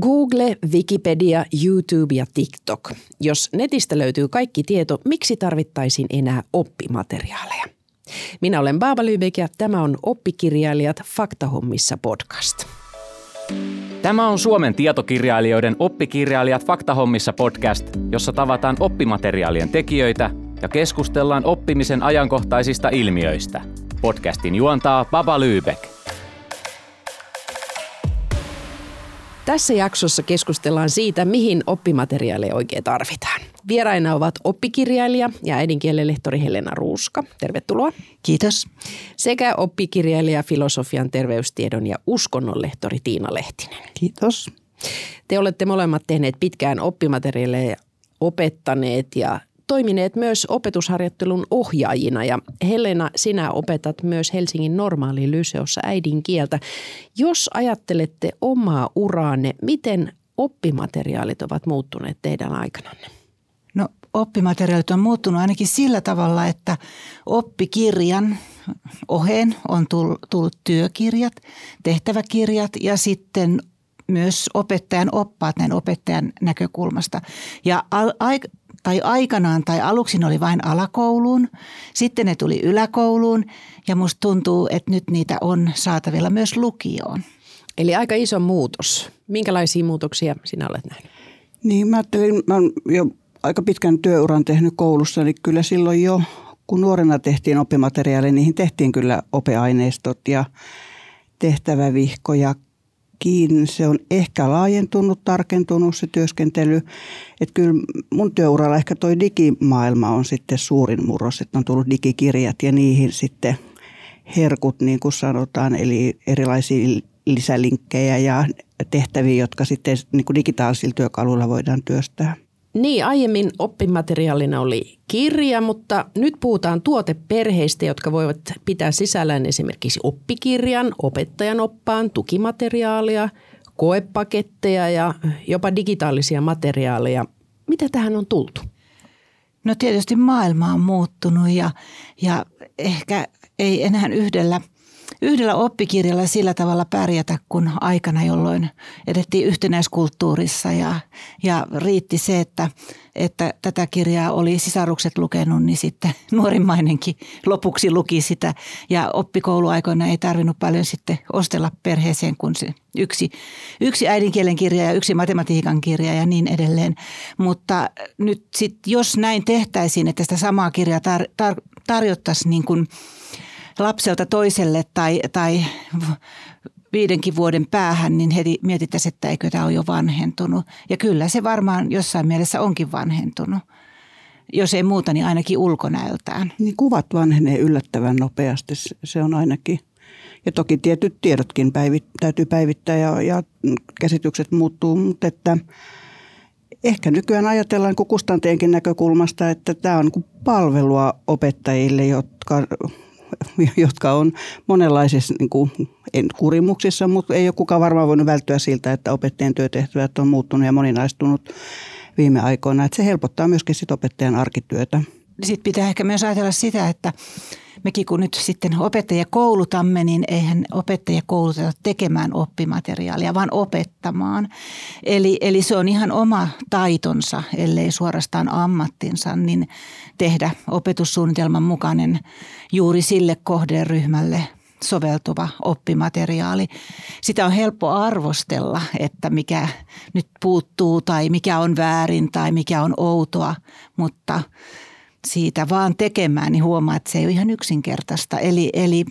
Google, Wikipedia, YouTube ja TikTok. Jos netistä löytyy kaikki tieto, miksi tarvittaisiin enää oppimateriaaleja? Minä olen Baaba Lübeck ja tämä on Oppikirjailijat Faktahommissa podcast. Tämä on Suomen tietokirjailijoiden Oppikirjailijat Faktahommissa podcast, jossa tavataan oppimateriaalien tekijöitä ja keskustellaan oppimisen ajankohtaisista ilmiöistä. Podcastin juontaa Baba Lübeck. Tässä jaksossa keskustellaan siitä, mihin oppimateriaaleja oikein tarvitaan. Vieraina ovat oppikirjailija ja äidinkielelehtori Helena Ruuska. Tervetuloa. Kiitos. Sekä oppikirjailija, filosofian, terveystiedon ja uskonnonlehtori Tiina Lehtinen. Kiitos. Te olette molemmat tehneet pitkään oppimateriaaleja, opettaneet ja toimineet myös opetusharjoittelun ohjaajina ja Helena, sinä opetat myös Helsingin normaali lyseossa äidinkieltä. Jos ajattelette omaa uraanne, miten oppimateriaalit ovat muuttuneet teidän aikananne? No oppimateriaalit on muuttunut ainakin sillä tavalla, että oppikirjan oheen on tullut työkirjat, tehtäväkirjat ja sitten myös opettajan oppaat näin opettajan näkökulmasta. Ja tai aikanaan tai aluksi ne oli vain alakouluun, sitten ne tuli yläkouluun ja musta tuntuu, että nyt niitä on saatavilla myös lukioon. Eli aika iso muutos. Minkälaisia muutoksia sinä olet nähnyt? Niin mä ajattelin, mä olen jo aika pitkän työuran tehnyt koulussa, eli kyllä silloin jo kun nuorena tehtiin oppimateriaali, niihin tehtiin kyllä opeaineistot ja tehtävävihko ja kiinni. Se on ehkä laajentunut, tarkentunut se työskentely. Että kyllä mun työuralla ehkä toi digimaailma on sitten suurin murros, että on tullut digikirjat ja niihin sitten herkut, niin kuin sanotaan, eli erilaisia lisälinkkejä ja tehtäviä, jotka sitten niin kuin digitaalisilla työkaluilla voidaan työstää. Niin, aiemmin oppimateriaalina oli kirja, mutta nyt puhutaan tuoteperheistä, jotka voivat pitää sisällään esimerkiksi oppikirjan, opettajan oppaan, tukimateriaalia, koepaketteja ja jopa digitaalisia materiaaleja. Mitä tähän on tultu? No tietysti maailma on muuttunut ja, ja ehkä ei enää yhdellä – yhdellä oppikirjalla sillä tavalla pärjätä kuin aikana, jolloin edettiin yhtenäiskulttuurissa ja, ja riitti se, että, että tätä kirjaa oli sisarukset lukenut, niin sitten nuorimmainenkin lopuksi luki sitä ja oppikouluaikoina ei tarvinnut paljon sitten ostella perheeseen kuin se yksi, yksi äidinkielen kirja ja yksi matematiikan kirja ja niin edelleen. Mutta nyt sitten jos näin tehtäisiin, että sitä samaa kirjaa tar- tar- tarjottaisiin niin kuin – lapselta toiselle tai, tai viidenkin vuoden päähän, niin heti mietittäisiin, että eikö tämä ole jo vanhentunut. Ja kyllä se varmaan jossain mielessä onkin vanhentunut. Jos ei muuta, niin ainakin ulkonäöltään. Niin kuvat vanhenee yllättävän nopeasti, se on ainakin. Ja toki tietyt tiedotkin päivit, täytyy päivittää ja, ja käsitykset muuttuu, mutta että ehkä nykyään ajatellaan kustanteenkin näkökulmasta, että tämä on palvelua opettajille, jotka jotka on monenlaisissa niin kuin, en kurimuksissa, mutta ei ole kukaan varmaan voinut välttyä siltä, että opettajien työtehtävät on muuttunut ja moninaistunut viime aikoina. Että se helpottaa myöskin sit opettajan arkityötä. Sitten pitää ehkä myös ajatella sitä, että mekin kun nyt sitten opettajia koulutamme, niin eihän opettajia kouluteta tekemään oppimateriaalia, vaan opettamaan. Eli, eli se on ihan oma taitonsa, ellei suorastaan ammattinsa, niin tehdä opetussuunnitelman mukainen juuri sille kohderyhmälle soveltuva oppimateriaali. Sitä on helppo arvostella, että mikä nyt puuttuu tai mikä on väärin tai mikä on outoa, mutta siitä vaan tekemään, niin huomaa, että se ei ole ihan yksinkertaista. Eli, eli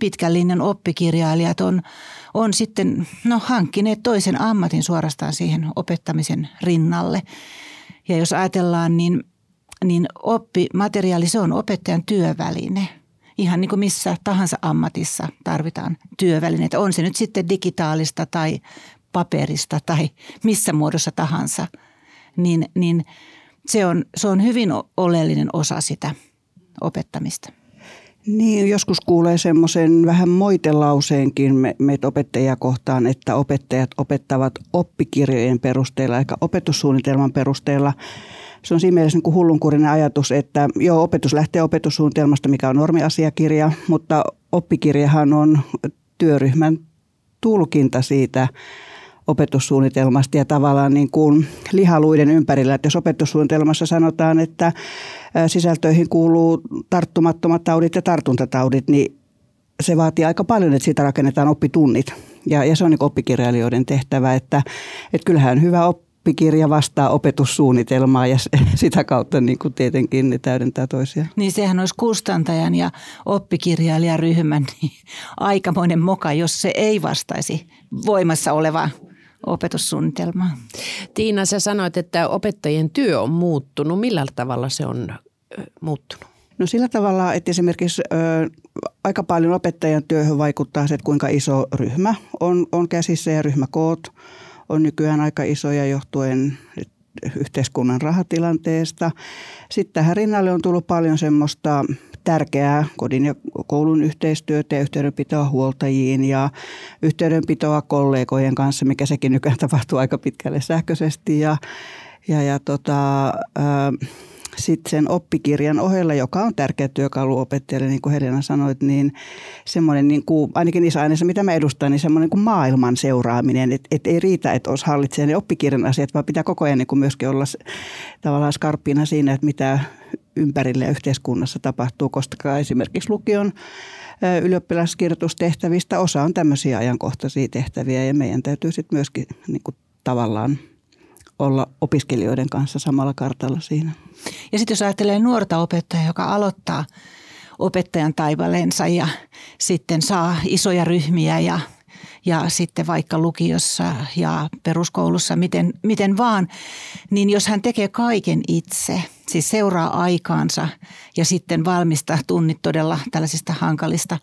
pitkän linjan oppikirjailijat on, on sitten no, hankkineet toisen ammatin suorastaan siihen opettamisen rinnalle. Ja jos ajatellaan, niin, niin oppimateriaali se on opettajan työväline. Ihan niin kuin missä tahansa ammatissa tarvitaan työvälineitä. On se nyt sitten digitaalista tai paperista tai missä muodossa tahansa. Niin, niin – se on, se on hyvin oleellinen osa sitä opettamista. Niin, joskus kuulee semmoisen vähän moitelauseenkin me, meitä opettajia kohtaan, että opettajat opettavat oppikirjojen perusteella eikä opetussuunnitelman perusteella. Se on siinä mielessä niin kuin hullunkurinen ajatus, että joo, opetus lähtee opetussuunnitelmasta, mikä on normiasiakirja, mutta oppikirjahan on työryhmän tulkinta siitä opetussuunnitelmasta ja tavallaan niin kuin lihaluiden ympärillä. Että jos opetussuunnitelmassa sanotaan, että sisältöihin kuuluu tarttumattomat taudit ja tartuntataudit, niin se vaatii aika paljon, että siitä rakennetaan oppitunnit. Ja, ja se on niin oppikirjailijoiden tehtävä, että, että kyllähän hyvä oppikirja vastaa opetussuunnitelmaa ja sitä kautta niin kuin tietenkin ne täydentää toisiaan. Niin sehän olisi kustantajan ja oppikirjailijaryhmän niin aikamoinen moka, jos se ei vastaisi voimassa olevaa opetussuunnitelmaa. Tiina, sä sanoit, että opettajien työ on muuttunut. Millä tavalla se on muuttunut? No sillä tavalla, että esimerkiksi ö, aika paljon opettajan työhön vaikuttaa se, että kuinka iso ryhmä on, on käsissä ja ryhmäkoot on nykyään aika isoja johtuen yhteiskunnan rahatilanteesta. Sitten tähän rinnalle on tullut paljon semmoista tärkeää kodin ja koulun yhteistyötä ja yhteydenpitoa huoltajiin ja yhteydenpitoa kollegojen kanssa, mikä sekin nykyään tapahtuu aika pitkälle sähköisesti. Ja, ja, ja tota, äh, sitten sen oppikirjan ohella, joka on tärkeä työkalu opettajalle, niin kuin Helena sanoit, niin semmoinen, niin kuin, ainakin niissä aineissa, mitä mä edustan, niin semmoinen kuin maailman seuraaminen. Että et ei riitä, että olisi hallitsee ne oppikirjan asiat, vaan pitää koko ajan niin kuin myöskin olla tavallaan skarppina siinä, että mitä ympärille ja yhteiskunnassa tapahtuu, koska esimerkiksi lukion ylioppilaskirjoitustehtävistä osa on tämmöisiä ajankohtaisia tehtäviä ja meidän täytyy sitten myöskin niin kuin tavallaan olla opiskelijoiden kanssa samalla kartalla siinä. Ja sitten jos ajattelee nuorta opettajaa, joka aloittaa opettajan taivaleensa ja sitten saa isoja ryhmiä ja ja sitten vaikka lukiossa ja peruskoulussa, miten, miten vaan, niin jos hän tekee kaiken itse, siis seuraa aikaansa ja sitten valmistaa tunnit todella tällaisista hankalista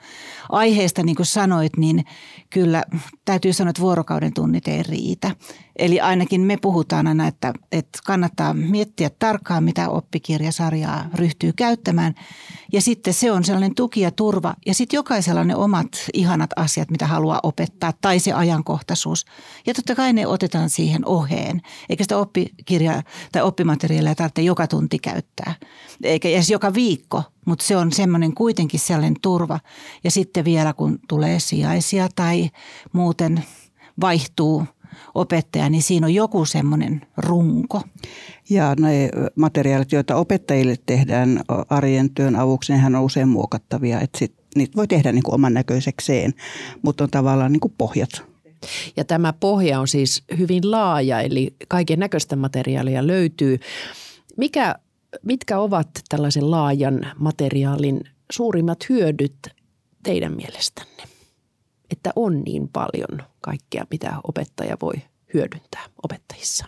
aiheista, niin kuin sanoit, niin kyllä täytyy sanoa, että vuorokauden tunnit ei riitä. Eli ainakin me puhutaan aina, että, että kannattaa miettiä tarkkaan, mitä oppikirjasarjaa ryhtyy käyttämään. Ja sitten se on sellainen tuki ja turva. Ja sitten jokaisella ne omat ihanat asiat, mitä haluaa opettaa, tai se ajankohtaisuus. Ja totta kai ne otetaan siihen oheen. Eikä sitä oppikirjaa tai oppimateriaalia tarvitse joka tunti käyttää. Eikä edes joka viikko, mutta se on semmoinen kuitenkin sellainen turva. Ja sitten vielä kun tulee sijaisia tai muuten vaihtuu – opettaja, niin siinä on joku semmoinen runko. Ja ne materiaalit, joita opettajille tehdään arjen työn avuksi, nehän on usein muokattavia, että sit, niitä voi tehdä niin kuin oman näköisekseen, mutta on tavallaan niin kuin pohjat. Ja tämä pohja on siis hyvin laaja, eli kaiken näköistä materiaalia löytyy. Mikä, mitkä ovat tällaisen laajan materiaalin suurimmat hyödyt teidän mielestänne? Että on niin paljon kaikkea, mitä opettaja voi hyödyntää opettajissa?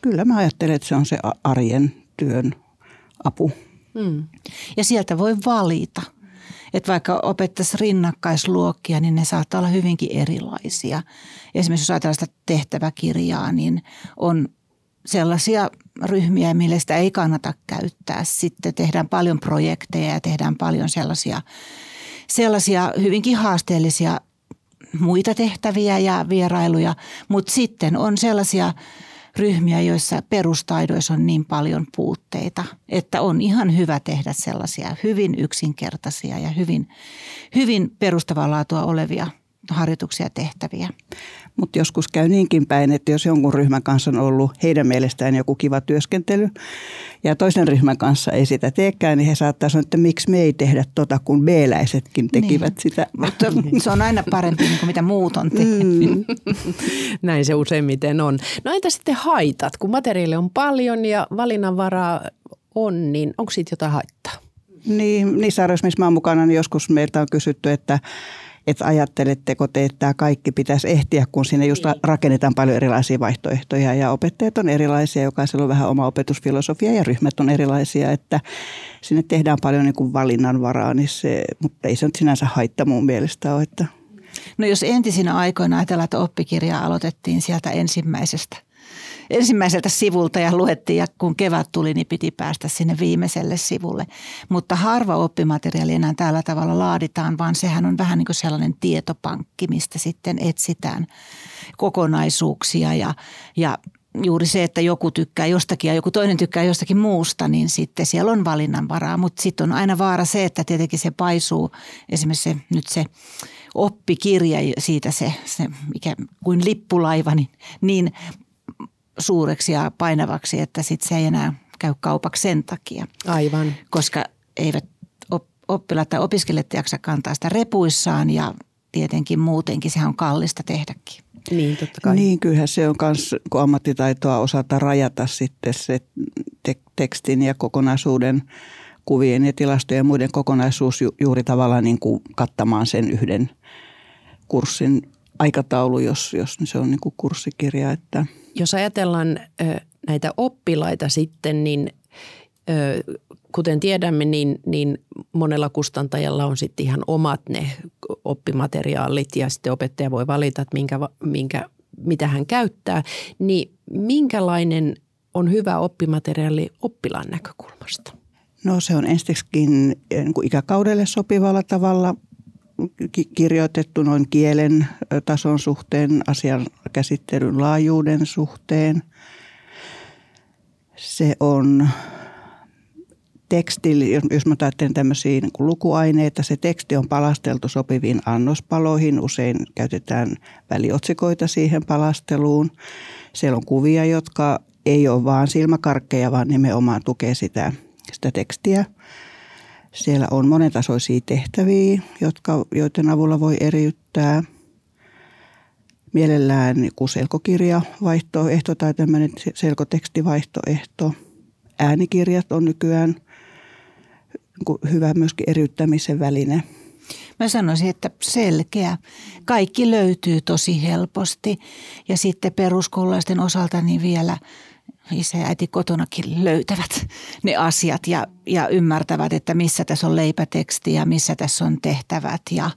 Kyllä mä ajattelen, että se on se arjen työn apu. Mm. Ja sieltä voi valita. Että vaikka opettaisi rinnakkaisluokkia, niin ne saattaa olla hyvinkin erilaisia. Esimerkiksi jos ajatellaan sitä tehtäväkirjaa, niin on sellaisia ryhmiä, millä sitä ei kannata käyttää. Sitten tehdään paljon projekteja ja tehdään paljon sellaisia, sellaisia hyvinkin haasteellisia muita tehtäviä ja vierailuja, mutta sitten on sellaisia ryhmiä, joissa perustaidoissa on niin paljon puutteita, että on ihan hyvä tehdä sellaisia hyvin yksinkertaisia ja hyvin, hyvin perustavaa laatua olevia harjoituksia tehtäviä. Mutta joskus käy niinkin päin, että jos jonkun ryhmän kanssa on ollut heidän mielestään joku kiva työskentely ja toisen ryhmän kanssa ei sitä teekään, niin he saattaa sanoa, että miksi me ei tehdä tota, kun B-läisetkin tekivät niin. sitä. Mutta se on aina parempi kuin mitä muut on tehnyt. Mm. Näin se useimmiten on. No entä sitten haitat? Kun materiaali on paljon ja valinnanvaraa on, niin onko siitä jotain haittaa? Niin, niissä arvoissa, missä mä olen mukana, niin joskus meiltä on kysytty, että että ajatteletteko te, että tämä kaikki pitäisi ehtiä, kun sinne just niin. rakennetaan paljon erilaisia vaihtoehtoja ja opettajat on erilaisia, jokaisella on vähän oma opetusfilosofia ja ryhmät on erilaisia, että sinne tehdään paljon niin kuin valinnanvaraa, niin se, mutta ei se nyt sinänsä haitta mun mielestä ole. Että. No jos entisinä aikoina ajatellaan, että oppikirjaa aloitettiin sieltä ensimmäisestä – ensimmäiseltä sivulta ja luettiin ja kun kevät tuli, niin piti päästä sinne viimeiselle sivulle. Mutta harva oppimateriaali enää tällä tavalla laaditaan, vaan sehän on vähän niin kuin sellainen tietopankki, mistä sitten etsitään kokonaisuuksia ja, ja juuri se, että joku tykkää jostakin ja joku toinen tykkää jostakin muusta, niin sitten siellä on valinnanvaraa. Mutta sitten on aina vaara se, että tietenkin se paisuu, esimerkiksi se, nyt se oppikirja, siitä se, se mikä, kuin lippulaiva, niin, niin suureksi ja painavaksi, että sitten se ei enää käy kaupaksi sen takia. Aivan. Koska eivät oppilaat tai opiskelijat jaksa kantaa sitä repuissaan ja tietenkin muutenkin sehän on kallista tehdäkin. Niin, totta kai. Niin, kyllähän se on myös ammattitaitoa osata rajata sitten se te- tekstin ja kokonaisuuden kuvien ja tilastojen ja muiden kokonaisuus ju- juuri tavallaan niin kuin kattamaan sen yhden kurssin aikataulu, jos, jos se on niin kuin kurssikirja. Että. Jos ajatellaan näitä oppilaita sitten, niin kuten tiedämme, niin, niin monella kustantajalla on sitten ihan omat ne oppimateriaalit ja sitten opettaja voi valita, että minkä, minkä, mitä hän käyttää. Niin minkälainen on hyvä oppimateriaali oppilaan näkökulmasta? No se on ensiksikin eh, niin ikäkaudelle sopivalla tavalla kirjoitettu noin kielen tason suhteen, asian käsittelyn laajuuden suhteen. Se on teksti, jos mä ajattelen tämmöisiä niin lukuaineita, se teksti on palasteltu sopiviin annospaloihin. Usein käytetään väliotsikoita siihen palasteluun. Siellä on kuvia, jotka ei ole vaan silmäkarkkeja, vaan nimenomaan tukee sitä, sitä tekstiä. Siellä on monentasoisia tehtäviä, jotka, joiden avulla voi eriyttää. Mielellään selkokirjavaihtoehto tai tämmöinen selkotekstivaihtoehto. Äänikirjat on nykyään – hyvä myöskin eriyttämisen väline. Mä sanoisin, että selkeä. Kaikki löytyy tosi helposti ja sitten peruskoululaisten osalta niin vielä isä ja äiti kotonakin löytävät ne asiat ja, ja ymmärtävät, että missä tässä on leipäteksti ja missä tässä on tehtävät ja,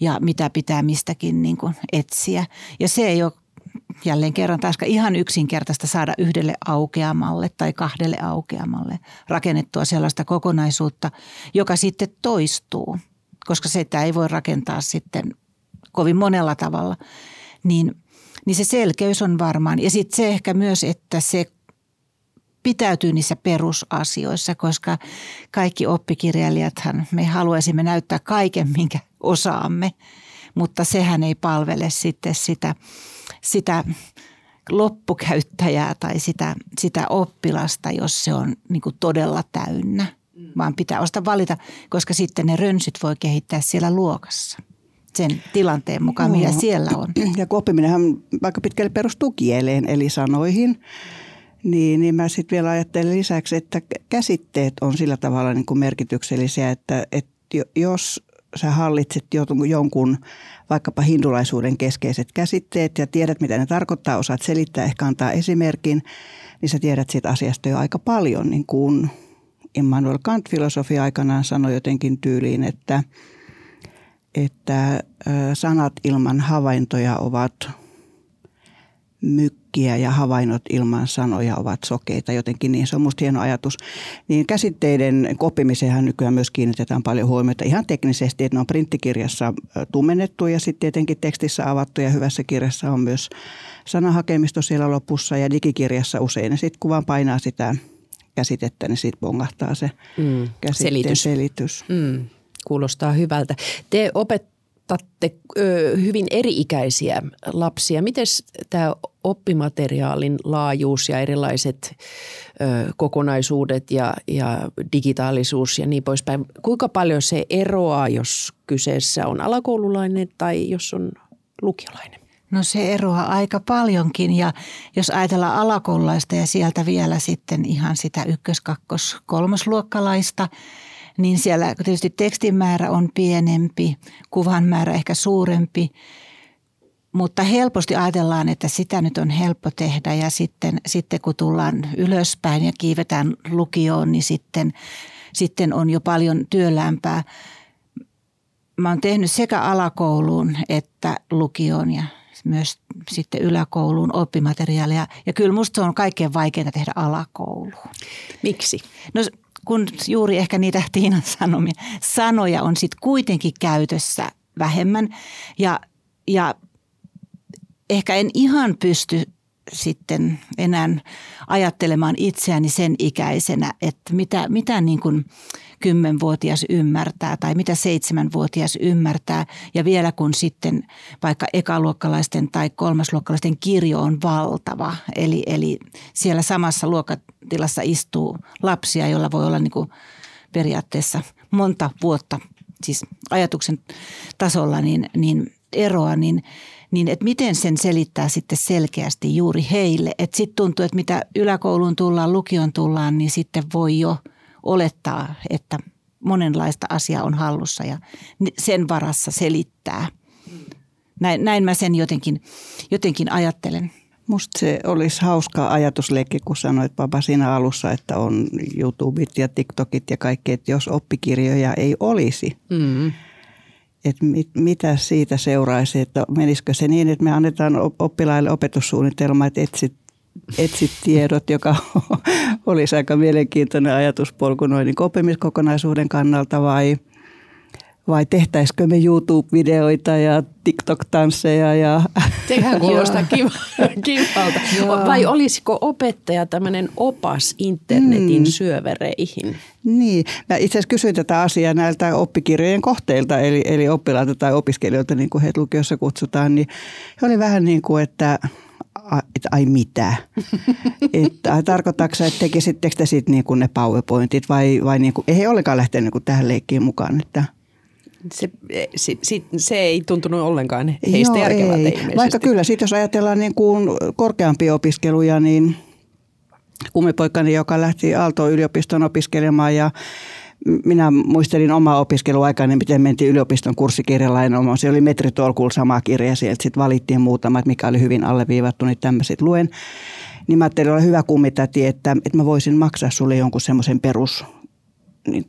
ja mitä pitää mistäkin niin kuin etsiä. Ja se ei ole jälleen kerran taas ihan yksinkertaista saada yhdelle aukeamalle tai kahdelle aukeamalle rakennettua sellaista kokonaisuutta, joka sitten toistuu, koska se, että ei voi rakentaa sitten kovin monella tavalla, niin, niin se selkeys on varmaan. Ja sitten se ehkä myös, että se pitäytyy niissä perusasioissa, koska kaikki oppikirjailijathan me haluaisimme näyttää kaiken, minkä osaamme, mutta sehän ei palvele sitten sitä – sitä loppukäyttäjää tai sitä, sitä oppilasta, jos se on niin kuin todella täynnä. Vaan pitää osata valita, koska sitten ne rönsyt voi kehittää siellä luokassa sen tilanteen mukaan, mitä siellä on. Ja kun oppiminenhan vaikka pitkälle perustuu kieleen, eli sanoihin, niin, niin mä sitten vielä ajattelen lisäksi, että käsitteet on sillä tavalla niin kuin merkityksellisiä, että, että jos sä hallitset jonkun vaikkapa hindulaisuuden keskeiset käsitteet ja tiedät, mitä ne tarkoittaa, osaat selittää, ehkä antaa esimerkin, niin sä tiedät siitä asiasta jo aika paljon. Niin kuin Immanuel Kant filosofia aikanaan sanoi jotenkin tyyliin, että, että sanat ilman havaintoja ovat mykkiä ja havainnot ilman sanoja ovat sokeita. Jotenkin niin, se on musta hieno ajatus. Niin käsitteiden koppimiseenhan nykyään myös kiinnitetään paljon huomiota ihan teknisesti, että ne on printtikirjassa tummennettu ja sitten tietenkin tekstissä avattu ja hyvässä kirjassa on myös sanahakemisto siellä lopussa ja digikirjassa usein. Ja sitten kun vaan painaa sitä käsitettä, niin siitä bongahtaa se mm, selitys. selitys. Mm, kuulostaa hyvältä. Te opet opetatte ö, hyvin eri-ikäisiä lapsia. Miten tämä oppimateriaalin laajuus ja erilaiset ö, kokonaisuudet ja, ja digitaalisuus ja niin poispäin, kuinka paljon se eroaa, jos kyseessä on alakoululainen tai jos on lukiolainen? No se eroaa aika paljonkin ja jos ajatellaan alakoululaista ja sieltä vielä sitten ihan sitä ykkös-, kakkos-, kolmosluokkalaista – niin siellä tietysti tekstin määrä on pienempi, kuvan määrä ehkä suurempi, mutta helposti ajatellaan, että sitä nyt on helppo tehdä ja sitten, sitten kun tullaan ylöspäin ja kiivetään lukioon, niin sitten, sitten on jo paljon työlämpää. Mä oon tehnyt sekä alakouluun että lukioon ja myös sitten yläkouluun oppimateriaalia. Ja kyllä musta on kaikkein vaikeinta tehdä alakouluun. Miksi? No kun juuri ehkä niitä Tiinan sanomia, sanoja on sitten kuitenkin käytössä vähemmän. Ja, ja ehkä en ihan pysty sitten enää ajattelemaan itseäni sen ikäisenä, että mitä, mitä niin kuin kymmenvuotias ymmärtää tai mitä seitsemänvuotias ymmärtää. Ja vielä kun sitten vaikka ekaluokkalaisten tai kolmasluokkalaisten kirjo on valtava, eli, eli siellä samassa luokkatilassa istuu lapsia, joilla voi olla niin kuin periaatteessa monta vuotta, siis ajatuksen tasolla, niin, niin eroa, niin – niin että miten sen selittää sitten selkeästi juuri heille. Että sitten tuntuu, että mitä yläkouluun tullaan, lukion tullaan, niin sitten voi jo olettaa, että monenlaista asiaa on hallussa ja sen varassa selittää. Näin, näin mä sen jotenkin, jotenkin ajattelen. Musta se olisi hauska ajatusleikki, kun sanoit Papa siinä alussa, että on YouTubeit ja TikTokit ja kaikki, että jos oppikirjoja ei olisi, mm että mit, mitä siitä seuraisi, että menisikö se niin, että me annetaan oppilaille opetussuunnitelma, että etsit, etsit tiedot, joka olisi aika mielenkiintoinen ajatuspolku noin niin oppimiskokonaisuuden kannalta vai – vai tehtäisikö me YouTube-videoita ja TikTok-tansseja? Ja... Sehän kuulostaa kiva, kivalta. Vai olisiko opettaja tämmöinen opas internetin mm. syövereihin? Niin, mä itse asiassa kysyin tätä asiaa näiltä oppikirjojen kohteilta, eli, eli oppilailta tai opiskelijoilta, niin kuin heitä lukiossa kutsutaan, niin he oli vähän niin kuin, että että ai mitä. että tarkoittaako että tekisittekö te sitten niin ne PowerPointit vai, vai niin kuin, ei ollenkaan lähtenyt niin tähän leikkiin mukaan, että – se, se, se ei tuntunut ollenkaan heistä Joo, järkevältä ei. ilmeisesti. Vaikka kyllä, sitten jos ajatellaan niin kuin korkeampia opiskeluja, niin kummipoikani, joka lähti Aalto-yliopiston opiskelemaan ja minä muistelin omaa opiskeluaikaa, niin miten mentiin yliopiston kursikirjalainen. Se oli metritolkulla sama kirja, sieltä sitten valittiin muutama, mikä oli hyvin alleviivattu, niin tämmöiset luen. Niin mä ajattelin olla hyvä kummitäti, että, että mä voisin maksaa sulle jonkun semmoisen perus niin.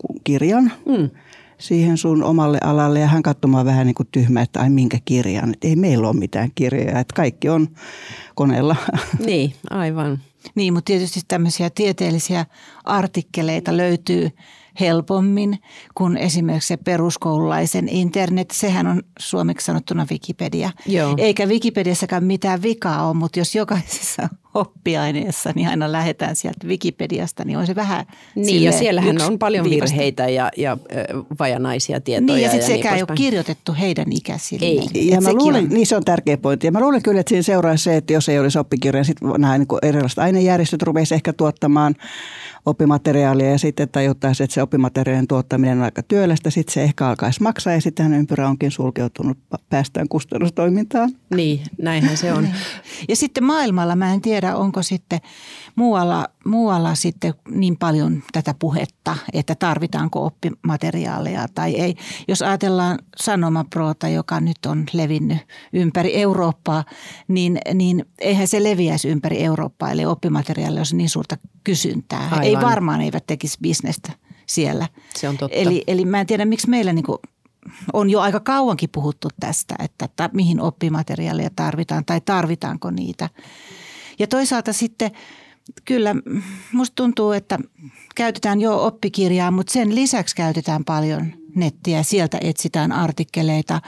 Mm siihen sun omalle alalle ja hän katsomaan vähän niin kuin tyhmä, että ai minkä kirjan, että ei meillä ole mitään kirjoja, että kaikki on koneella. Niin, aivan. Niin, mutta tietysti tämmöisiä tieteellisiä artikkeleita löytyy helpommin kuin esimerkiksi se peruskoululaisen internet. Sehän on suomeksi sanottuna Wikipedia. Joo. Eikä Wikipediassakaan mitään vikaa ole, mutta jos jokaisessa oppiaineessa niin aina lähdetään sieltä Wikipediasta, niin on se vähän Niin ja siellähän on paljon viivasta. virheitä ja, ja vajanaisia tietoja. Niin ja sitten sekään niin ei ole kirjoitettu heidän ikäisille. Ei. Ja mä luulen, on... niin se on tärkeä pointti. Ja mä luulen kyllä, että siinä seuraa se, että jos ei olisi oppikirjoja, sitten nämä niin erilaiset ainejärjestöt rupeaisi ehkä tuottamaan oppimateriaalia ja sitten tajuttaisiin, että se oppimateriaalien tuottaminen on aika työlästä, sitten se ehkä alkaisi maksaa ja sitten ympyrä onkin sulkeutunut, päästään kustannustoimintaan. Niin, näinhän se on. Niin. Ja sitten maailmalla mä en tiedä, onko sitten muualla, muualla sitten niin paljon tätä puhetta, että tarvitaanko oppimateriaaleja tai ei. Jos ajatellaan Sanomaproota, joka nyt on levinnyt ympäri Eurooppaa, niin, niin eihän se leviäisi ympäri Eurooppaa, eli oppimateriaaleja olisi niin suurta kysyntää. Aivan. Ei varmaan eivät tekisi bisnestä siellä. Se on totta. Eli, eli mä en tiedä, miksi meillä niin kuin on jo aika kauankin puhuttu tästä, että, että mihin oppimateriaaleja tarvitaan tai tarvitaanko niitä. Ja toisaalta sitten kyllä musta tuntuu, että käytetään jo oppikirjaa, mutta sen lisäksi käytetään paljon nettiä. Sieltä etsitään artikkeleita,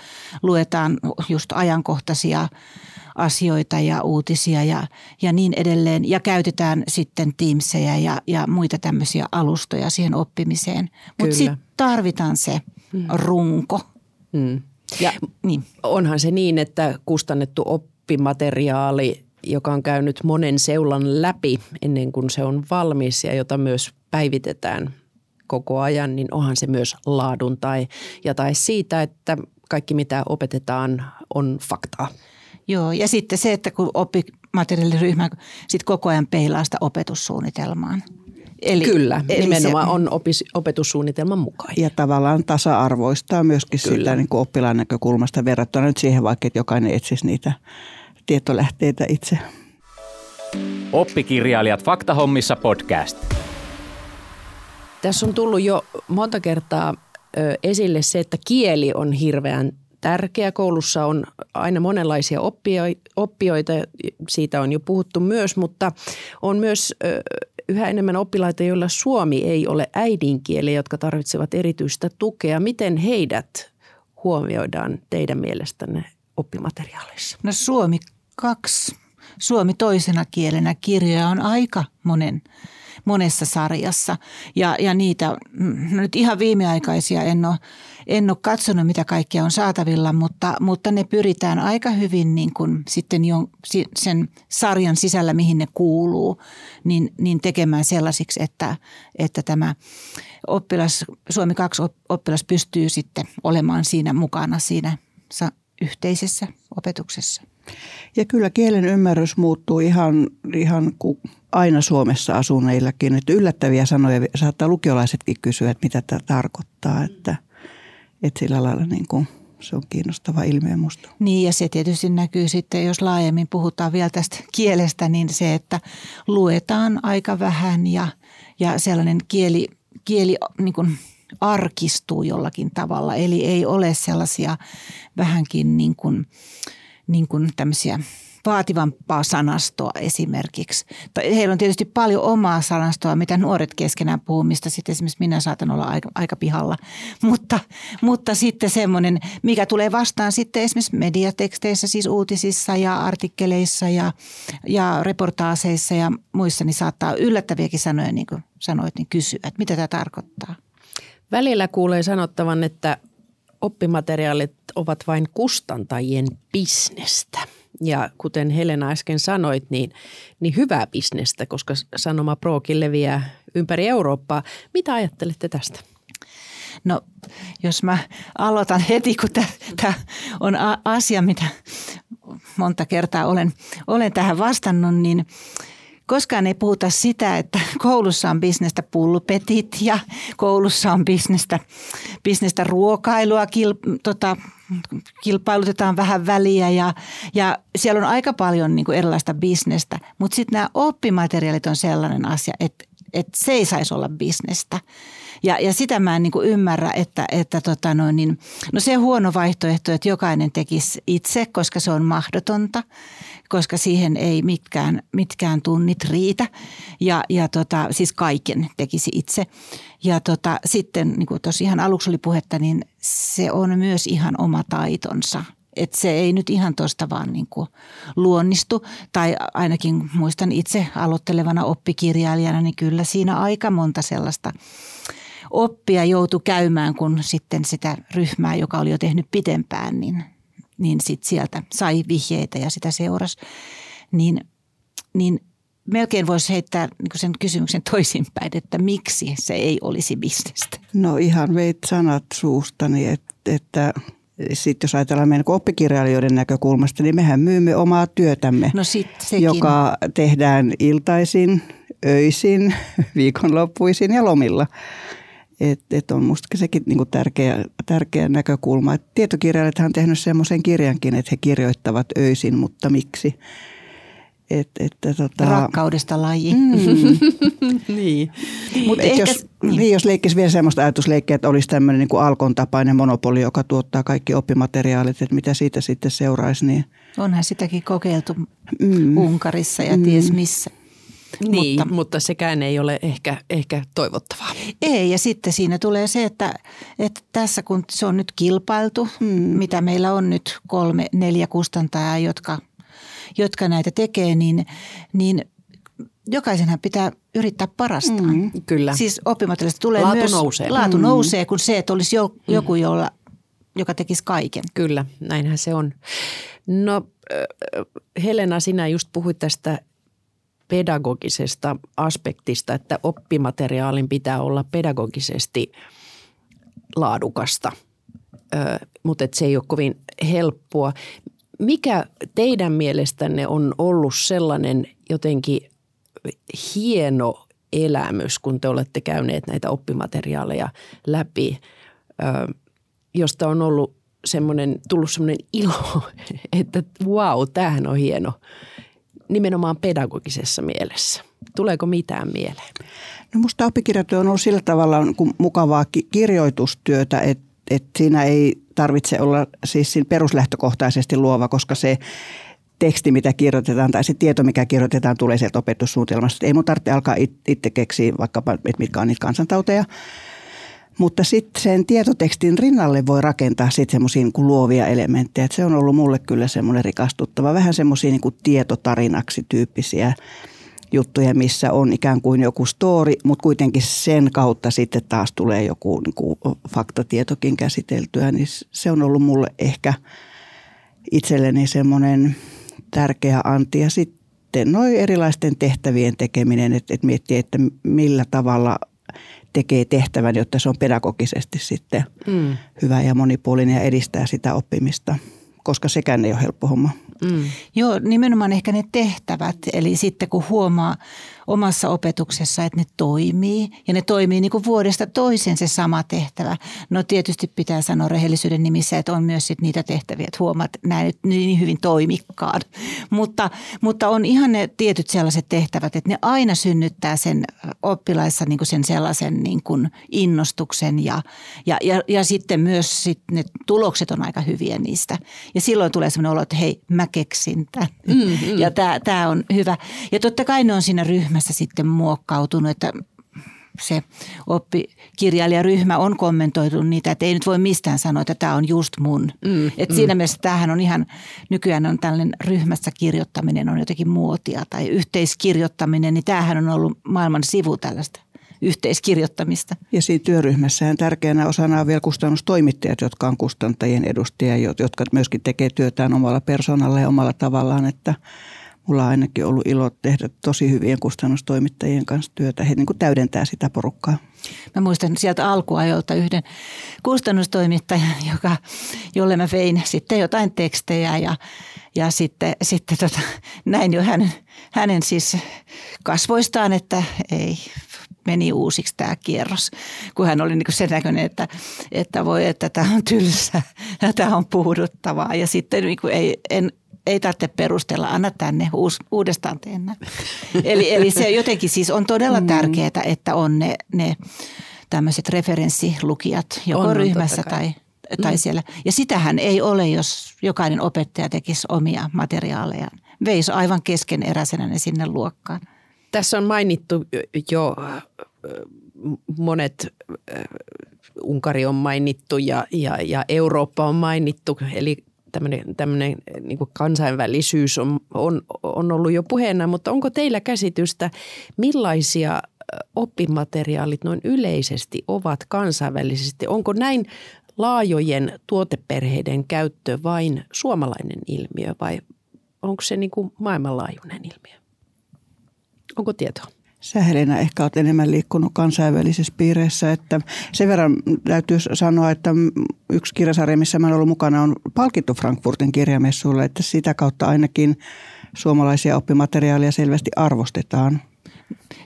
luetaan just ajankohtaisia asioita ja uutisia ja, ja niin edelleen. Ja käytetään sitten Teamseja ja, ja muita tämmöisiä alustoja siihen oppimiseen. Mutta sitten tarvitaan se mm. runko. Mm. Ja niin. onhan se niin, että kustannettu oppimateriaali, joka on käynyt monen seulan läpi ennen kuin se on valmis ja jota myös päivitetään koko ajan, niin onhan se myös laadun tai, ja tai siitä, että kaikki mitä opetetaan on faktaa. Joo, ja sitten se, että kun oppimateriaaliryhmä sit koko ajan peilaa sitä opetussuunnitelmaan. Eli, Kyllä, eli nimenomaan se, on opis, opetussuunnitelman mukaan. Ja tavallaan tasa-arvoistaa myöskin Kyllä. sitä niin kuin oppilaan näkökulmasta verrattuna nyt siihen vaikka, että jokainen etsisi niitä tietolähteitä itse. Oppikirjailijat Faktahommissa podcast. Tässä on tullut jo monta kertaa esille se, että kieli on hirveän tärkeä. Koulussa on aina monenlaisia oppijoita, siitä on jo puhuttu myös, mutta on myös yhä enemmän oppilaita, joilla suomi ei ole äidinkieli, jotka tarvitsevat erityistä tukea. Miten heidät huomioidaan teidän mielestänne oppimateriaaleissa? No suomi kaksi suomi toisena kielenä kirjoja on aika monen monessa sarjassa. Ja, ja niitä, mm, no nyt ihan viimeaikaisia en ole, en ole katsonut, mitä kaikkea on saatavilla, mutta, mutta ne pyritään aika hyvin niin kuin sitten jo sen sarjan sisällä, mihin ne kuuluu, niin, niin tekemään sellaisiksi, että, että tämä oppilas, Suomi 2 oppilas pystyy sitten olemaan siinä mukana siinä yhteisessä opetuksessa. Ja kyllä kielen ymmärrys muuttuu ihan, ihan kuin aina Suomessa asuneillekin. Että yllättäviä sanoja saattaa lukiolaisetkin kysyä, että mitä tämä tarkoittaa. Että, että sillä lailla niin kuin se on kiinnostava ilmiö musta. Niin ja se tietysti näkyy sitten, jos laajemmin puhutaan vielä tästä kielestä, niin se, että luetaan aika vähän ja, ja sellainen kieli, kieli niin kuin arkistuu jollakin tavalla. Eli ei ole sellaisia vähänkin niin kuin, niin kuin tämmöisiä vaativampaa sanastoa esimerkiksi. Heillä on tietysti paljon omaa sanastoa, mitä nuoret keskenään puhuu, mistä sitten esimerkiksi minä saatan olla aika, aika pihalla. Mutta, mutta sitten semmoinen, mikä tulee vastaan sitten esimerkiksi mediateksteissä, siis uutisissa ja artikkeleissa ja, ja reportaaseissa ja muissa, niin saattaa yllättäviäkin sanoja, niin kuin sanoit, niin kysyä, että mitä tämä tarkoittaa. Välillä kuulee sanottavan, että oppimateriaalit ovat vain kustantajien bisnestä. Ja kuten Helena äsken sanoit, niin, niin hyvää bisnestä, koska sanoma Prokin leviää ympäri Eurooppaa. Mitä ajattelette tästä? No jos mä aloitan heti, kun tämä on asia, mitä monta kertaa olen, olen tähän vastannut, niin – koskaan ei puhuta sitä, että koulussa on bisnestä pulpetit ja koulussa on bisnestä, bisnestä ruokailua, kil, tota, kilpailutetaan vähän väliä ja, ja siellä on aika paljon niin kuin erilaista bisnestä. Mutta sitten nämä oppimateriaalit on sellainen asia, että, että se ei saisi olla bisnestä. Ja, ja sitä mä en niin ymmärrä, että, että tota noin, niin, no se huono vaihtoehto, että jokainen tekisi itse, koska se on mahdotonta koska siihen ei mitkään, mitkään tunnit riitä. Ja, ja tota, siis kaiken tekisi itse. Ja tota, sitten, niin kuin tuossa ihan aluksi oli puhetta, niin se on myös ihan oma taitonsa. Että se ei nyt ihan tuosta vaan niin kuin luonnistu. Tai ainakin muistan itse aloittelevana oppikirjailijana, niin kyllä siinä aika monta sellaista oppia joutui käymään, kun sitten sitä ryhmää, joka oli jo tehnyt pitempään, niin niin sit sieltä sai vihjeitä ja sitä seurasi. Niin, niin melkein voisi heittää niin sen kysymyksen toisinpäin, että miksi se ei olisi bisnestä? No ihan veit sanat suustani, että, että sitten jos ajatellaan meidän oppikirjailijoiden näkökulmasta, niin mehän myymme omaa työtämme, no sit joka tehdään iltaisin, öisin, viikonloppuisin ja lomilla. Että et on musta sekin niinku tärkeä, tärkeä näkökulma. Et tietokirjailijathan on tehnyt semmoisen kirjankin, että he kirjoittavat öisin, mutta miksi? Et, että tota... Rakkaudesta laji. Mm. niin. Mut ehkä, jos, niin. niin. jos leikkisi vielä semmoista ajatusleikkiä, että olisi tämmöinen niin Alkon tapainen monopoli, joka tuottaa kaikki oppimateriaalit, että mitä siitä sitten seuraisi. Niin... Onhan sitäkin kokeiltu mm. Unkarissa ja mm. ties missä. Niin, mutta, mutta sekään ei ole ehkä, ehkä toivottavaa. Ei, ja sitten siinä tulee se, että, että tässä kun se on nyt kilpailtu, mm. mitä meillä on nyt kolme, neljä kustantajaa, jotka, jotka näitä tekee, niin, niin jokaisenhan pitää yrittää parasta. Mm, kyllä. Siis oppimateriaalista tulee laatu myös, nousee. laatu mm. nousee, kun se, että olisi jo, mm. joku, jolla, joka tekisi kaiken. Kyllä, näinhän se on. No Helena, sinä just puhuit tästä pedagogisesta aspektista, että oppimateriaalin pitää olla pedagogisesti laadukasta, ö, mutta se ei ole kovin helppoa. Mikä teidän mielestänne on ollut sellainen jotenkin hieno elämys, kun te olette käyneet näitä oppimateriaaleja läpi, ö, josta on ollut semmoinen, tullut semmoinen ilo, että wow, tämähän on hieno – nimenomaan pedagogisessa mielessä? Tuleeko mitään mieleen? No musta oppikirjatyö on ollut sillä tavalla mukavaa kirjoitustyötä, että, että siinä ei tarvitse olla siis peruslähtökohtaisesti luova, koska se teksti, mitä kirjoitetaan tai se tieto, mikä kirjoitetaan, tulee sieltä opetussuunnitelmasta. Ei mun tarvitse alkaa itse keksiä vaikkapa, että mitkä on niitä kansantauteja. Mutta sitten sen tietotekstin rinnalle voi rakentaa sitten semmoisia niin luovia elementtejä. Et se on ollut mulle kyllä semmoinen rikastuttava, vähän semmoisia niin tietotarinaksi tyyppisiä juttuja, missä on ikään kuin joku story, mutta kuitenkin sen kautta sitten taas tulee joku niin kuin faktatietokin käsiteltyä, niin se on ollut mulle ehkä itselleni semmoinen tärkeä anti. Ja sitten noin erilaisten tehtävien tekeminen, että, että miettii, että millä tavalla tekee tehtävän, jotta se on pedagogisesti sitten mm. hyvä ja monipuolinen ja edistää sitä oppimista, koska sekään ei ole helppo homma. Mm. Joo, nimenomaan ehkä ne tehtävät. Eli sitten kun huomaa omassa opetuksessa, että ne toimii ja ne toimii niin kuin vuodesta toiseen se sama tehtävä. No tietysti pitää sanoa rehellisyyden nimissä, että on myös sit niitä tehtäviä, että huomaat, että nämä nyt niin hyvin toimikkaan. Mutta, mutta on ihan ne tietyt sellaiset tehtävät, että ne aina synnyttää sen oppilaissa niin kuin sen sellaisen niin kuin innostuksen ja, ja, ja, ja sitten myös sit ne tulokset on aika hyviä niistä. Ja silloin tulee sellainen olo, että hei, mä keksin tämän. Mm-hmm. Ja tämä on hyvä. Ja totta kai ne on siinä ryhmässä sitten muokkautunut, että se oppikirjailijaryhmä on kommentoitu niitä, että ei nyt voi mistään sanoa, että tämä on just mun. Mm, Et mm. Siinä mielessä tämähän on ihan, nykyään on tällainen ryhmässä kirjoittaminen on jotenkin muotia tai yhteiskirjoittaminen, niin tämähän on ollut maailman sivu tällaista yhteiskirjoittamista. Ja siinä työryhmässähän tärkeänä osana on vielä kustannustoimittajat, jotka on kustantajien edustajia, jotka myöskin tekee työtään omalla persoonalla ja omalla tavallaan, että mulla on ainakin ollut ilo tehdä tosi hyvien kustannustoimittajien kanssa työtä. He niin kuin täydentää sitä porukkaa. Mä muistan sieltä alkuajolta yhden kustannustoimittajan, joka, jolle mä vein sitten jotain tekstejä ja, ja sitten, sitten tota, näin jo hänen, hänen siis kasvoistaan, että ei meni uusiksi tämä kierros, kun hän oli niin sen näköinen, että, että voi, että tämä on tylsä ja tämä on puhuduttavaa. Ja sitten niin kuin ei, en, ei tarvitse perustella, anna tänne uus, uudestaan teennä. eli, eli se jotenkin siis on todella mm. tärkeää, että on ne, ne tämmöiset referenssilukijat joko on, ryhmässä tai, tai mm. siellä. Ja sitähän ei ole, jos jokainen opettaja tekisi omia materiaalejaan. Veisi aivan keskeneräisenä ne sinne luokkaan. Tässä on mainittu jo monet, Unkari on mainittu ja, ja, ja Eurooppa on mainittu, eli tämmöinen, tämmöinen niin kuin kansainvälisyys on, on, on ollut jo puheena, mutta onko teillä käsitystä, millaisia oppimateriaalit noin yleisesti ovat kansainvälisesti? Onko näin laajojen tuoteperheiden käyttö vain suomalainen ilmiö vai onko se niin kuin maailmanlaajuinen ilmiö? Onko tietoa? Sä Helena ehkä olet enemmän liikkunut kansainvälisissä piireissä, että sen verran täytyy sanoa, että yksi kirjasarja, missä mä olen ollut mukana, on palkittu Frankfurtin kirjamessuilla, että sitä kautta ainakin suomalaisia oppimateriaaleja selvästi arvostetaan.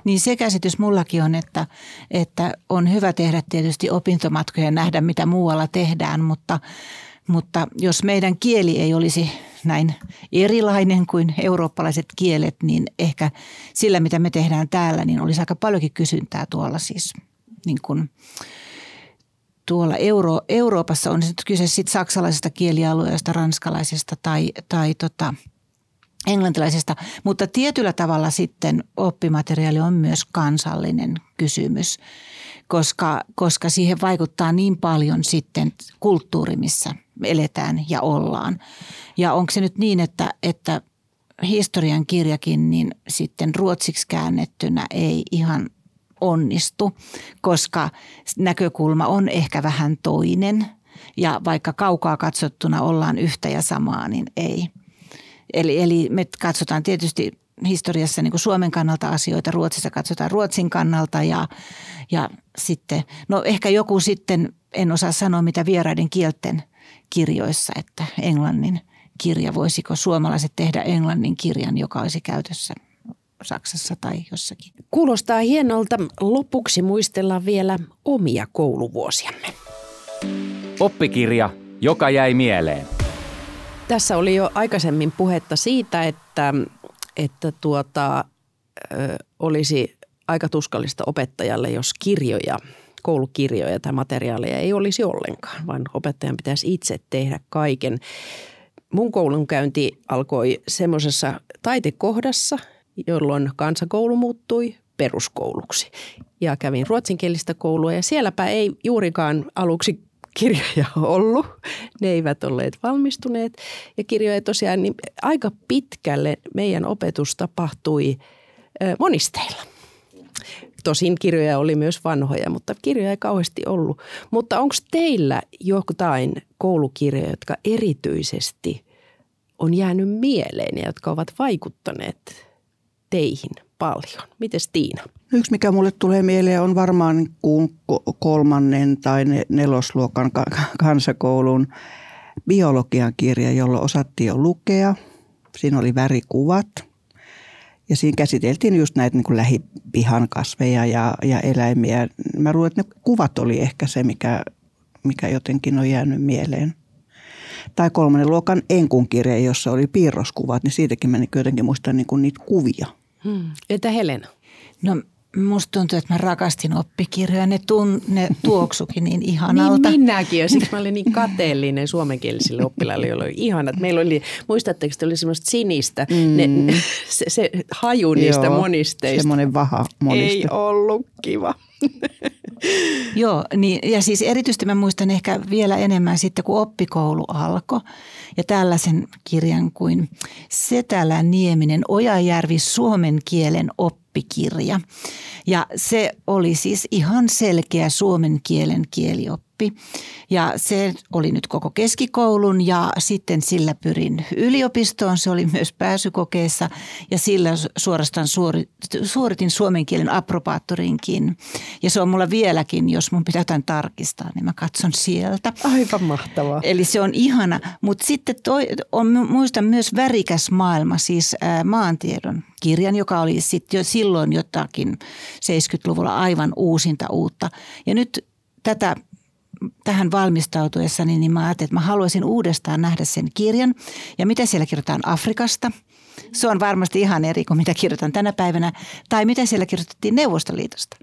Niin se käsitys mullakin on, että, että on hyvä tehdä tietysti opintomatkoja ja nähdä, mitä muualla tehdään, mutta, mutta jos meidän kieli ei olisi näin erilainen kuin eurooppalaiset kielet, niin ehkä sillä, mitä me tehdään täällä, niin olisi aika paljonkin kysyntää tuolla siis niin kuin tuolla Euro, Euroopassa. On sitten kyse sit saksalaisesta kielialueesta, ranskalaisesta tai, tai tota, englantilaisesta, mutta tietyllä tavalla sitten oppimateriaali on myös kansallinen kysymys, koska, koska siihen vaikuttaa niin paljon sitten kulttuuri, missä eletään ja ollaan. Ja onko se nyt niin, että, että historian kirjakin niin sitten ruotsiksi käännettynä ei ihan onnistu, koska näkökulma on ehkä vähän toinen ja vaikka kaukaa katsottuna ollaan yhtä ja samaa, niin ei. Eli, eli me katsotaan tietysti historiassa niin kuin Suomen kannalta asioita, Ruotsissa katsotaan Ruotsin kannalta ja, ja sitten, no ehkä joku sitten, en osaa sanoa mitä vieraiden kielten kirjoissa, että englannin kirja, voisiko suomalaiset tehdä englannin kirjan, joka olisi käytössä Saksassa tai jossakin. Kuulostaa hienolta. Lopuksi muistellaan vielä omia kouluvuosiamme. Oppikirja, joka jäi mieleen. Tässä oli jo aikaisemmin puhetta siitä, että, että tuota, ö, olisi aika tuskallista opettajalle, jos kirjoja koulukirjoja tai materiaaleja ei olisi ollenkaan, vaan opettajan pitäisi itse tehdä kaiken. Mun koulunkäynti alkoi semmoisessa taitekohdassa, jolloin kansakoulu muuttui peruskouluksi. Ja kävin ruotsinkielistä koulua ja sielläpä ei juurikaan aluksi kirjoja ollut. Ne eivät olleet valmistuneet. Ja kirjoja tosiaan niin aika pitkälle meidän opetus tapahtui monisteilla. Tosin kirjoja oli myös vanhoja, mutta kirjoja ei kauheasti ollut. Mutta onko teillä jotain koulukirjoja, jotka erityisesti on jäänyt mieleen ja jotka ovat vaikuttaneet teihin paljon? Mites Tiina? Yksi, mikä mulle tulee mieleen, on varmaan kolmannen tai nelosluokan kansakoulun biologian kirja, jolla osattiin jo lukea. Siinä oli värikuvat – ja siinä käsiteltiin just näitä niin kuin lähipihan kasveja ja, ja eläimiä. Mä luulen, että ne kuvat oli ehkä se, mikä, mikä jotenkin on jäänyt mieleen. Tai kolmannen luokan enkun kirja, jossa oli piirroskuvat, niin siitäkin mä jotenkin muistan niin kuin niitä kuvia. Hmm. Entä Helena? No Musta tuntuu, että mä rakastin oppikirjoja. Ne, tun, ne tuoksukin niin ihanalta. Niin minäkin ja siksi mä olin niin kateellinen suomenkielisille oppilaille, joilla oli ihanat. Meillä oli, muistatteko, että oli semmoista sinistä, mm. ne, se, se haju niistä Joo, monisteista. semmoinen vaha moniste. Ei ollut kiva. Joo, niin, ja siis erityisesti mä muistan ehkä vielä enemmän sitten, kun oppikoulu alkoi. Ja tällaisen kirjan kuin Setälä Nieminen, Ojajärvi suomen kielen oppikirja. Ja se oli siis ihan selkeä suomen kielen kielioppi oppi. Ja se oli nyt koko keskikoulun ja sitten sillä pyrin yliopistoon. Se oli myös pääsykokeessa ja sillä suorastaan suoritin suomen kielen approbaattorinkin. Ja se on mulla vieläkin, jos mun pitää jotain tarkistaa, niin mä katson sieltä. Aivan mahtavaa. Eli se on ihana. Mutta sitten toi, on, muistan myös värikäs maailma, siis ää, maantiedon kirjan, joka oli sitten jo silloin jotakin 70-luvulla aivan uusinta uutta. Ja nyt tätä tähän valmistautuessani, niin mä ajattelin, että mä haluaisin uudestaan nähdä sen kirjan. Ja mitä siellä kirjoitetaan Afrikasta. Se on varmasti ihan eri kuin mitä kirjoitan tänä päivänä. Tai mitä siellä kirjoitettiin Neuvostoliitosta.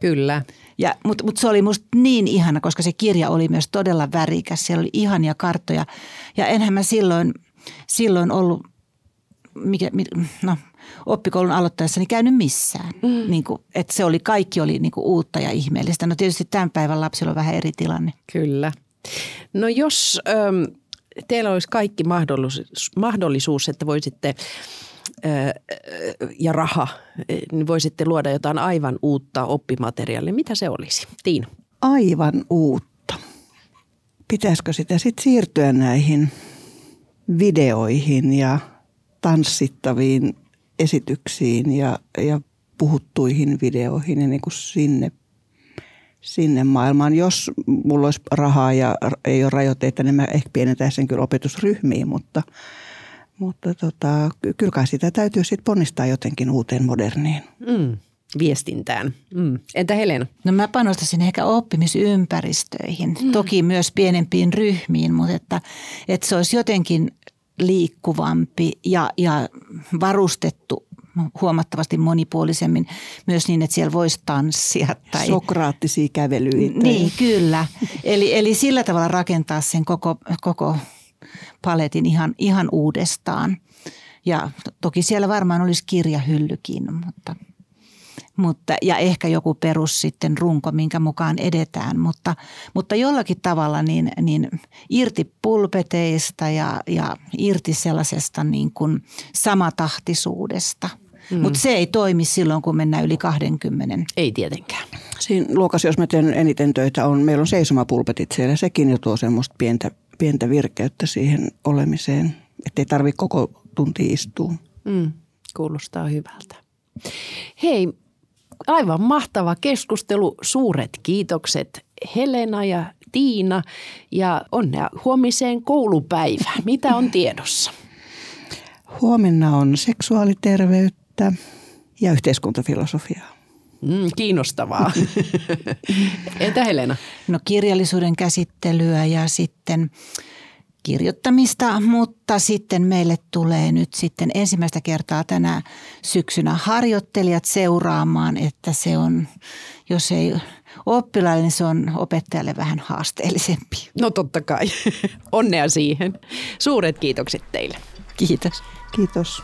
Kyllä. Ja, mutta mut se oli musta niin ihana, koska se kirja oli myös todella värikäs. Siellä oli ihania karttoja. Ja enhän mä silloin, silloin ollut, mikä, no oppikoulun aloittaessani käynyt missään. Mm. Niin kuin, että se oli, kaikki oli niin kuin uutta ja ihmeellistä. No tietysti tämän päivän lapsilla on vähän eri tilanne. Kyllä. No jos ähm, teillä olisi kaikki mahdollisuus, mahdollisuus että voisitte ja raha, niin voisitte luoda jotain aivan uutta oppimateriaalia. Mitä se olisi? Tiina. Aivan uutta. Pitäisikö sitä sitten siirtyä näihin videoihin ja tanssittaviin esityksiin ja, ja puhuttuihin videoihin ja niin kuin sinne, sinne maailmaan. Jos mulla olisi rahaa ja ei ole rajoitteita, niin mä ehkä pienentäisin kyllä opetusryhmiin, mutta, mutta tota, kyllä kai sitä täytyy sitten ponnistaa jotenkin uuteen moderniin. Mm viestintään. Mm. Entä Helena? No mä panostasin ehkä oppimisympäristöihin, mm. toki myös pienempiin ryhmiin, mutta että, että se olisi jotenkin liikkuvampi ja, ja varustettu huomattavasti monipuolisemmin myös niin, että siellä voisi tanssia. Tai... Sokraattisia kävelyitä. Niin, kyllä. Eli, eli sillä tavalla rakentaa sen koko, koko paletin ihan, ihan uudestaan. Ja toki siellä varmaan olisi kirjahyllykin, mutta – mutta, ja ehkä joku perus sitten runko, minkä mukaan edetään, mutta, mutta jollakin tavalla niin, niin irti pulpeteista ja, ja irti sellaisesta niin kuin samatahtisuudesta. Mm. Mutta se ei toimi silloin, kun mennään yli 20. Ei tietenkään. Siinä luokassa, jos mä teen eniten töitä, on, meillä on seisomapulpetit siellä. Sekin jo tuo semmoista pientä, pientä virkeyttä siihen olemiseen, ettei tarvitse koko tunti istua. Mm, kuulostaa hyvältä. Hei, aivan mahtava keskustelu. Suuret kiitokset Helena ja Tiina ja onnea huomiseen koulupäivään. Mitä on tiedossa? Huomenna on seksuaaliterveyttä ja yhteiskuntafilosofiaa. Mm, kiinnostavaa. Entä Helena? No kirjallisuuden käsittelyä ja sitten kirjoittamista, mutta sitten meille tulee nyt sitten ensimmäistä kertaa tänä syksynä harjoittelijat seuraamaan, että se on, jos ei oppilaalle, niin se on opettajalle vähän haasteellisempi. No totta kai. Onnea siihen. Suuret kiitokset teille. Kiitos. Kiitos.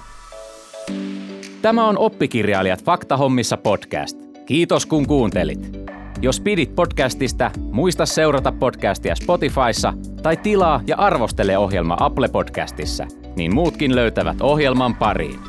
Tämä on Oppikirjailijat Faktahommissa podcast. Kiitos kun kuuntelit. Jos pidit podcastista, muista seurata podcastia Spotifyssa tai tilaa ja arvostele ohjelma Apple Podcastissa, niin muutkin löytävät ohjelman pariin.